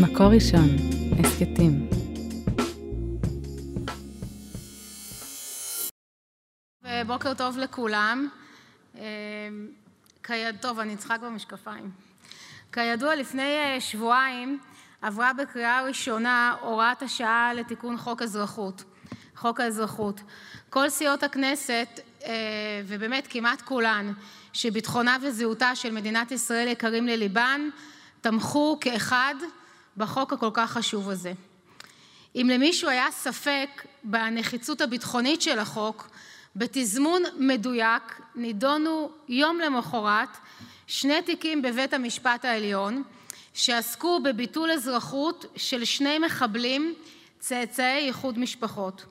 מקור ראשון, הסכתים. בוקר טוב לכולם. אה, כיד... טוב, אני צריכה כבר משקפיים. כידוע, לפני אה, שבועיים עברה בקריאה ראשונה הוראת השעה לתיקון חוק אזרחות, חוק האזרחות. כל סיעות הכנסת, אה, ובאמת כמעט כולן, שביטחונה וזהותה של מדינת ישראל יקרים לליבן, תמכו כאחד בחוק הכל כך חשוב הזה. אם למישהו היה ספק בנחיצות הביטחונית של החוק, בתזמון מדויק נידונו יום למחרת שני תיקים בבית המשפט העליון שעסקו בביטול אזרחות של שני מחבלים צאצאי איחוד משפחות.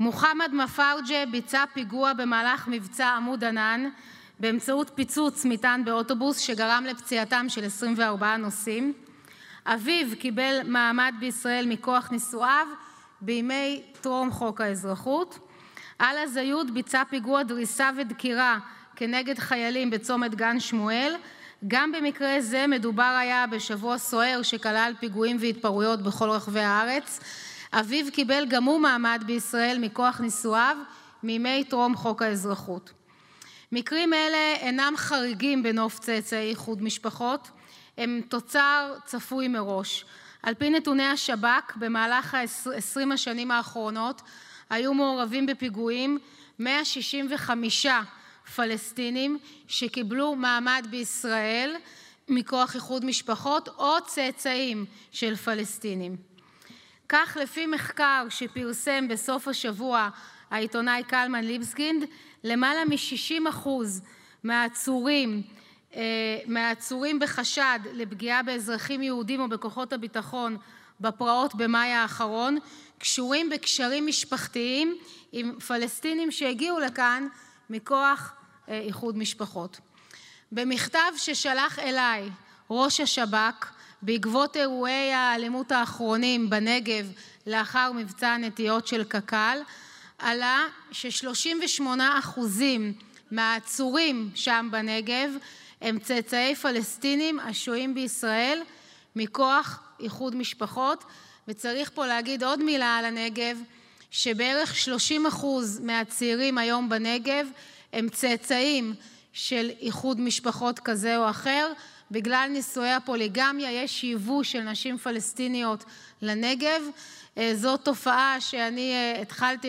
מוחמד מפארג'ה ביצע פיגוע במהלך מבצע עמוד ענן באמצעות פיצוץ מטען באוטובוס שגרם לפציעתם של 24 נוסעים. אביו קיבל מעמד בישראל מכוח נישואיו בימי טרום חוק האזרחות. אללה זיוד ביצע פיגוע דריסה ודקירה כנגד חיילים בצומת גן שמואל. גם במקרה זה מדובר היה בשבוע סוער שכלל פיגועים והתפרעויות בכל רחבי הארץ. אביו קיבל גם הוא מעמד בישראל מכוח נישואיו מימי טרום חוק האזרחות. מקרים אלה אינם חריגים בנוף צאצאי איחוד משפחות, הם תוצר צפוי מראש. על פי נתוני השב"כ, במהלך ה-20 השנים האחרונות היו מעורבים בפיגועים 165 פלסטינים שקיבלו מעמד בישראל מכוח איחוד משפחות או צאצאים של פלסטינים. כך לפי מחקר שפרסם בסוף השבוע העיתונאי קלמן ליבסקינד, למעלה מ-60 אחוז מהעצורים מהעצורים בחשד לפגיעה באזרחים יהודים או בכוחות הביטחון בפרעות במאי האחרון קשורים בקשרים משפחתיים עם פלסטינים שהגיעו לכאן מכוח אה, איחוד משפחות. במכתב ששלח אליי ראש השב"כ בעקבות אירועי האלימות האחרונים בנגב לאחר מבצע הנטיעות של קק"ל עלה ש-38 אחוזים מהעצורים שם בנגב הם צאצאי פלסטינים השוהים בישראל מכוח איחוד משפחות. וצריך פה להגיד עוד מילה על הנגב שבערך 30 אחוז מהצעירים היום בנגב הם צאצאים של איחוד משפחות כזה או אחר. בגלל נישואי הפוליגמיה יש ייבוא של נשים פלסטיניות לנגב. אה, זו תופעה שאני אה, התחלתי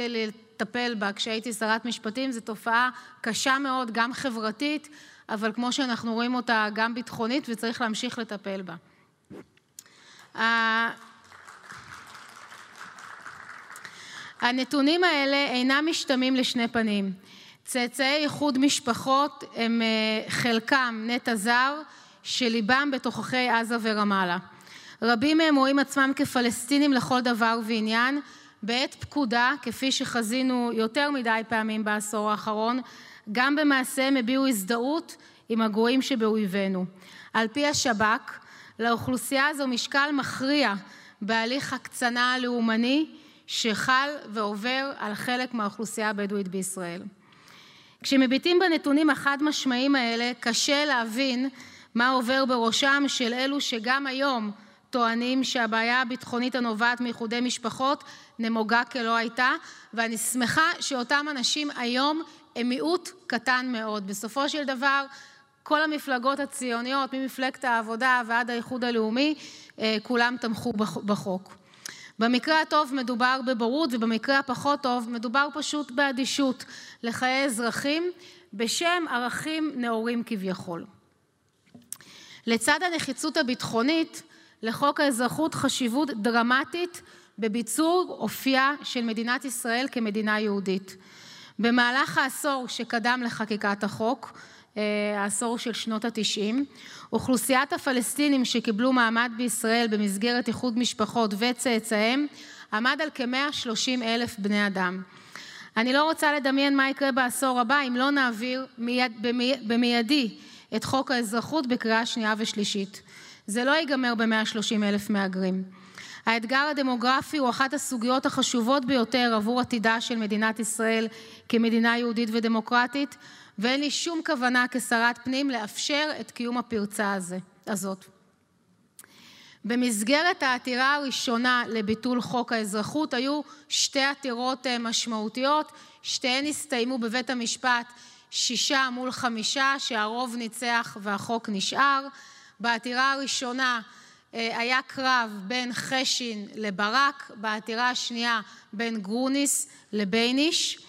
לטפל בה כשהייתי שרת משפטים זו תופעה קשה מאוד גם חברתית אבל כמו שאנחנו רואים אותה גם ביטחונית וצריך להמשיך לטפל בה. הנתונים האלה אינם משתמעים לשני פנים. צאצאי איחוד משפחות הם אה, חלקם נטע זר שליבם בתוככי עזה ורמאללה. רבים מהם רואים עצמם כפלסטינים לכל דבר ועניין. בעת פקודה, כפי שחזינו יותר מדי פעמים בעשור האחרון, גם במעשיהם הביעו הזדהות עם הגרועים שבאויבינו. על פי השב"כ, לאוכלוסייה הזו משקל מכריע בהליך הקצנה הלאומני שחל ועובר על חלק מהאוכלוסייה הבדואית בישראל. כשמביטים בנתונים החד משמעיים האלה קשה להבין מה עובר בראשם של אלו שגם היום טוענים שהבעיה הביטחונית הנובעת מאיחודי משפחות נמוגה כלא הייתה ואני שמחה שאותם אנשים היום הם מיעוט קטן מאוד. בסופו של דבר כל המפלגות הציוניות ממפלגת העבודה ועד האיחוד הלאומי אה, כולם תמכו בחוק. במקרה הטוב מדובר בבורות ובמקרה הפחות טוב מדובר פשוט באדישות לחיי אזרחים בשם ערכים נאורים כביכול. לצד הנחיצות הביטחונית לחוק האזרחות חשיבות דרמטית בביצור אופייה של מדינת ישראל כמדינה יהודית. במהלך העשור שקדם לחקיקת החוק אה, העשור של שנות התשעים אוכלוסיית הפלסטינים שקיבלו מעמד בישראל במסגרת איחוד משפחות וצאצאיהם עמד על כ-130 אלף בני אדם. אני לא רוצה לדמיין מה יקרה בעשור הבא אם לא נעביר מיד, במיידי את חוק האזרחות בקריאה שנייה ושלישית. זה לא ייגמר ב-130 אלף מהגרים. האתגר הדמוגרפי הוא אחת הסוגיות החשובות ביותר עבור עתידה של מדינת ישראל כמדינה יהודית ודמוקרטית ואין לי שום כוונה כשרת פנים לאפשר את קיום הפרצה הזה, הזאת. במסגרת העתירה הראשונה לביטול חוק האזרחות היו שתי עתירות אה, משמעותיות, שתיהן הסתיימו בבית המשפט שישה מול חמישה, שהרוב ניצח והחוק נשאר. בעתירה הראשונה אה, היה קרב בין חשין לברק, בעתירה השנייה בין גרוניס לבייניש.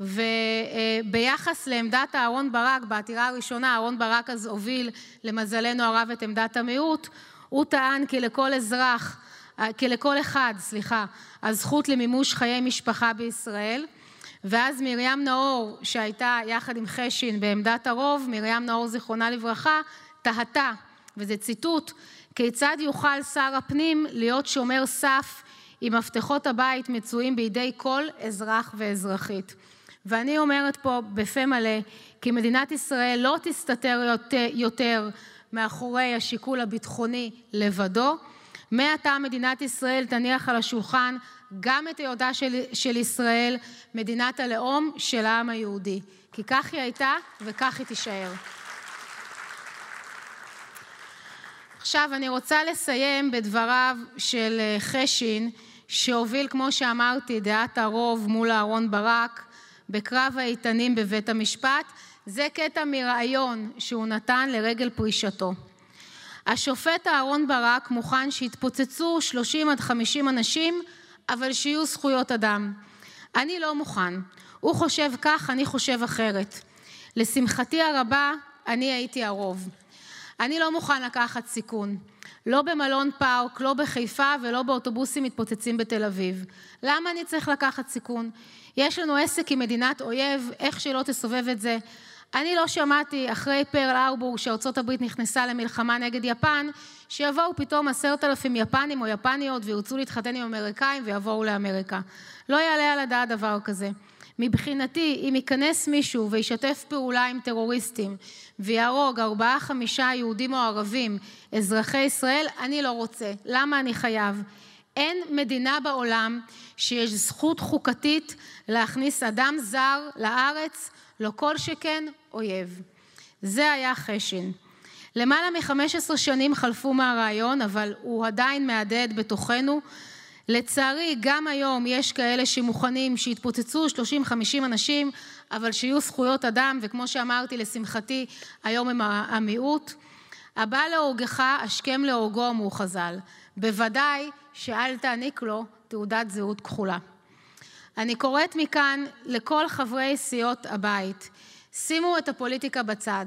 וביחס לעמדת אהרון ברק, בעתירה הראשונה אהרון ברק אז הוביל למזלנו הרב את עמדת המיעוט, הוא טען כי לכל אזרח, כי לכל אחד, סליחה, הזכות למימוש חיי משפחה בישראל, ואז מרים נאור, שהייתה יחד עם חשין בעמדת הרוב, מרים נאור זיכרונה לברכה, תהתה, וזה ציטוט, כיצד יוכל שר הפנים להיות שומר סף אם מפתחות הבית מצויים בידי כל אזרח ואזרחית. ואני אומרת פה בפה מלא, כי מדינת ישראל לא תסתתר יותר מאחורי השיקול הביטחוני לבדו. מעתה מדינת ישראל תניח על השולחן גם את היותה של, של ישראל מדינת הלאום של העם היהודי. כי כך היא הייתה וכך היא תישאר. אני רוצה לסיים בדבריו של אה, חשין שהוביל כמו שאמרתי דעת הרוב מול אהרון ברק בקרב האיתנים בבית המשפט זה קטע מראיון שהוא נתן לרגל פרישתו. השופט אהרון ברק מוכן שיתפוצצו 30 עד 50 אנשים אבל שיהיו זכויות אדם. אני לא מוכן. הוא חושב כך, אני חושב אחרת. לשמחתי הרבה, אני הייתי הרוב. אני לא מוכן לקחת סיכון. לא במלון פארק, לא בחיפה ולא באוטובוסים מתפוצצים בתל אביב. למה אני צריך לקחת סיכון? יש לנו עסק עם מדינת אויב, איך שלא תסובב את זה. אני לא שמעתי אחרי פרל ארבור שארצות הברית נכנסה למלחמה נגד יפן, שיבואו פתאום עשרת אלפים יפנים או יפניות וירצו להתחתן עם אמריקאים ויבואו לאמריקה. לא יעלה על הדעת דבר כזה. מבחינתי, אם ייכנס מישהו וישתף פעולה עם טרוריסטים ויהרוג ארבעה חמישה יהודים או ערבים, אזרחי ישראל, אני לא רוצה. למה אני חייב? אין מדינה בעולם שיש זכות חוקתית להכניס אדם זר לארץ, לא כל שכן אויב. זה היה חשין. למעלה מ-15 שנים חלפו מהרעיון, אבל הוא עדיין מהדהד בתוכנו. לצערי, גם היום יש כאלה שמוכנים שיתפוצצו 30-50 אנשים, אבל שיהיו זכויות אדם, וכמו שאמרתי, לשמחתי, היום הם המיעוט. הבא להורגך, השכם להורגו, אמרו חז"ל. בוודאי שאל תעניק לו תעודת זהות כחולה. אני קוראת מכאן לכל חברי סיעות הבית, שימו את הפוליטיקה בצד.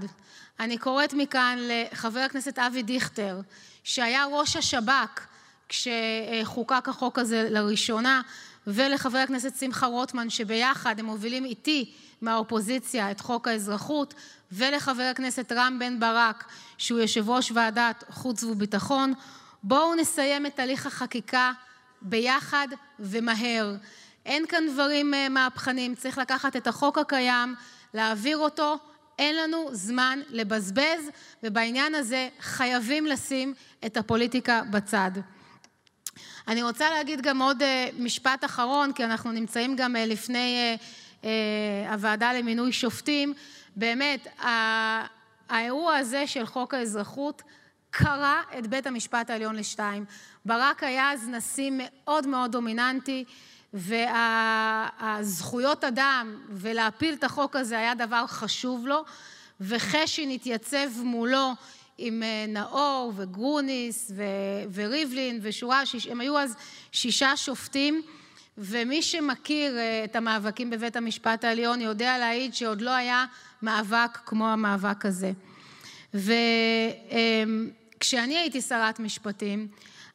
אני קוראת מכאן לחבר הכנסת אבי דיכטר, שהיה ראש השב"כ כשחוקק החוק הזה לראשונה, ולחבר הכנסת שמחה רוטמן, שביחד הם מובילים איתי מהאופוזיציה את חוק האזרחות, ולחבר הכנסת רם בן ברק, שהוא יושב ראש ועדת חוץ וביטחון. בואו נסיים את הליך החקיקה ביחד ומהר. אין כאן דברים אה, מהפכנים, צריך לקחת את החוק הקיים, להעביר אותו, אין לנו זמן לבזבז, ובעניין הזה חייבים לשים את הפוליטיקה בצד. אני רוצה להגיד גם עוד אה, משפט אחרון, כי אנחנו נמצאים גם אה, לפני הוועדה למינוי שופטים. באמת, האירוע הזה של חוק האזרחות קרע את בית המשפט העליון לשתיים. ברק היה אז נשיא מאוד מאוד דומיננטי, והזכויות אדם ולהפיל את החוק הזה היה דבר חשוב לו, וחשין התייצב מולו עם אה, נאור וגרוניס וריבלין ושורה, הם היו אז שישה שופטים, ומי שמכיר אה, את המאבקים בבית המשפט העליון יודע להעיד שעוד לא היה מאבק כמו המאבק הזה. וכשאני הייתי שרת משפטים,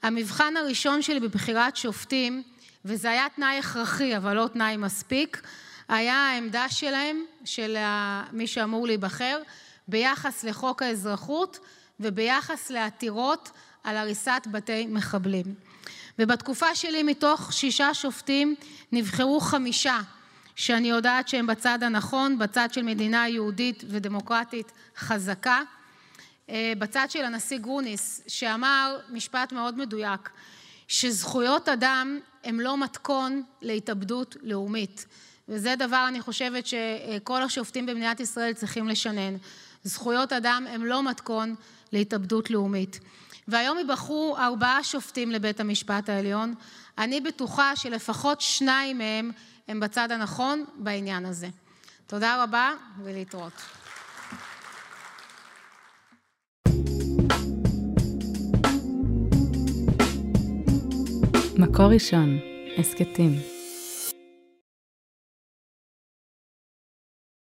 המבחן הראשון שלי בבחירת שופטים וזה היה תנאי הכרחי, אבל לא תנאי מספיק, היה העמדה שלהם, של מי שאמור להיבחר, ביחס לחוק האזרחות וביחס לעתירות על הריסת בתי מחבלים. ובתקופה שלי מתוך שישה שופטים נבחרו חמישה שאני יודעת שהם בצד הנכון, בצד של מדינה יהודית ודמוקרטית חזקה. אה, בצד של הנשיא גרוניס, שאמר משפט מאוד מדויק, שזכויות אדם הם לא מתכון להתאבדות לאומית. וזה דבר, אני חושבת, שכל השופטים במדינת ישראל צריכים לשנן. זכויות אדם הם לא מתכון להתאבדות לאומית. והיום ייבחרו ארבעה שופטים לבית המשפט העליון. אני בטוחה שלפחות שניים מהם הם בצד הנכון בעניין הזה. תודה רבה ולהתראות. מקור ראשון, הסכתים.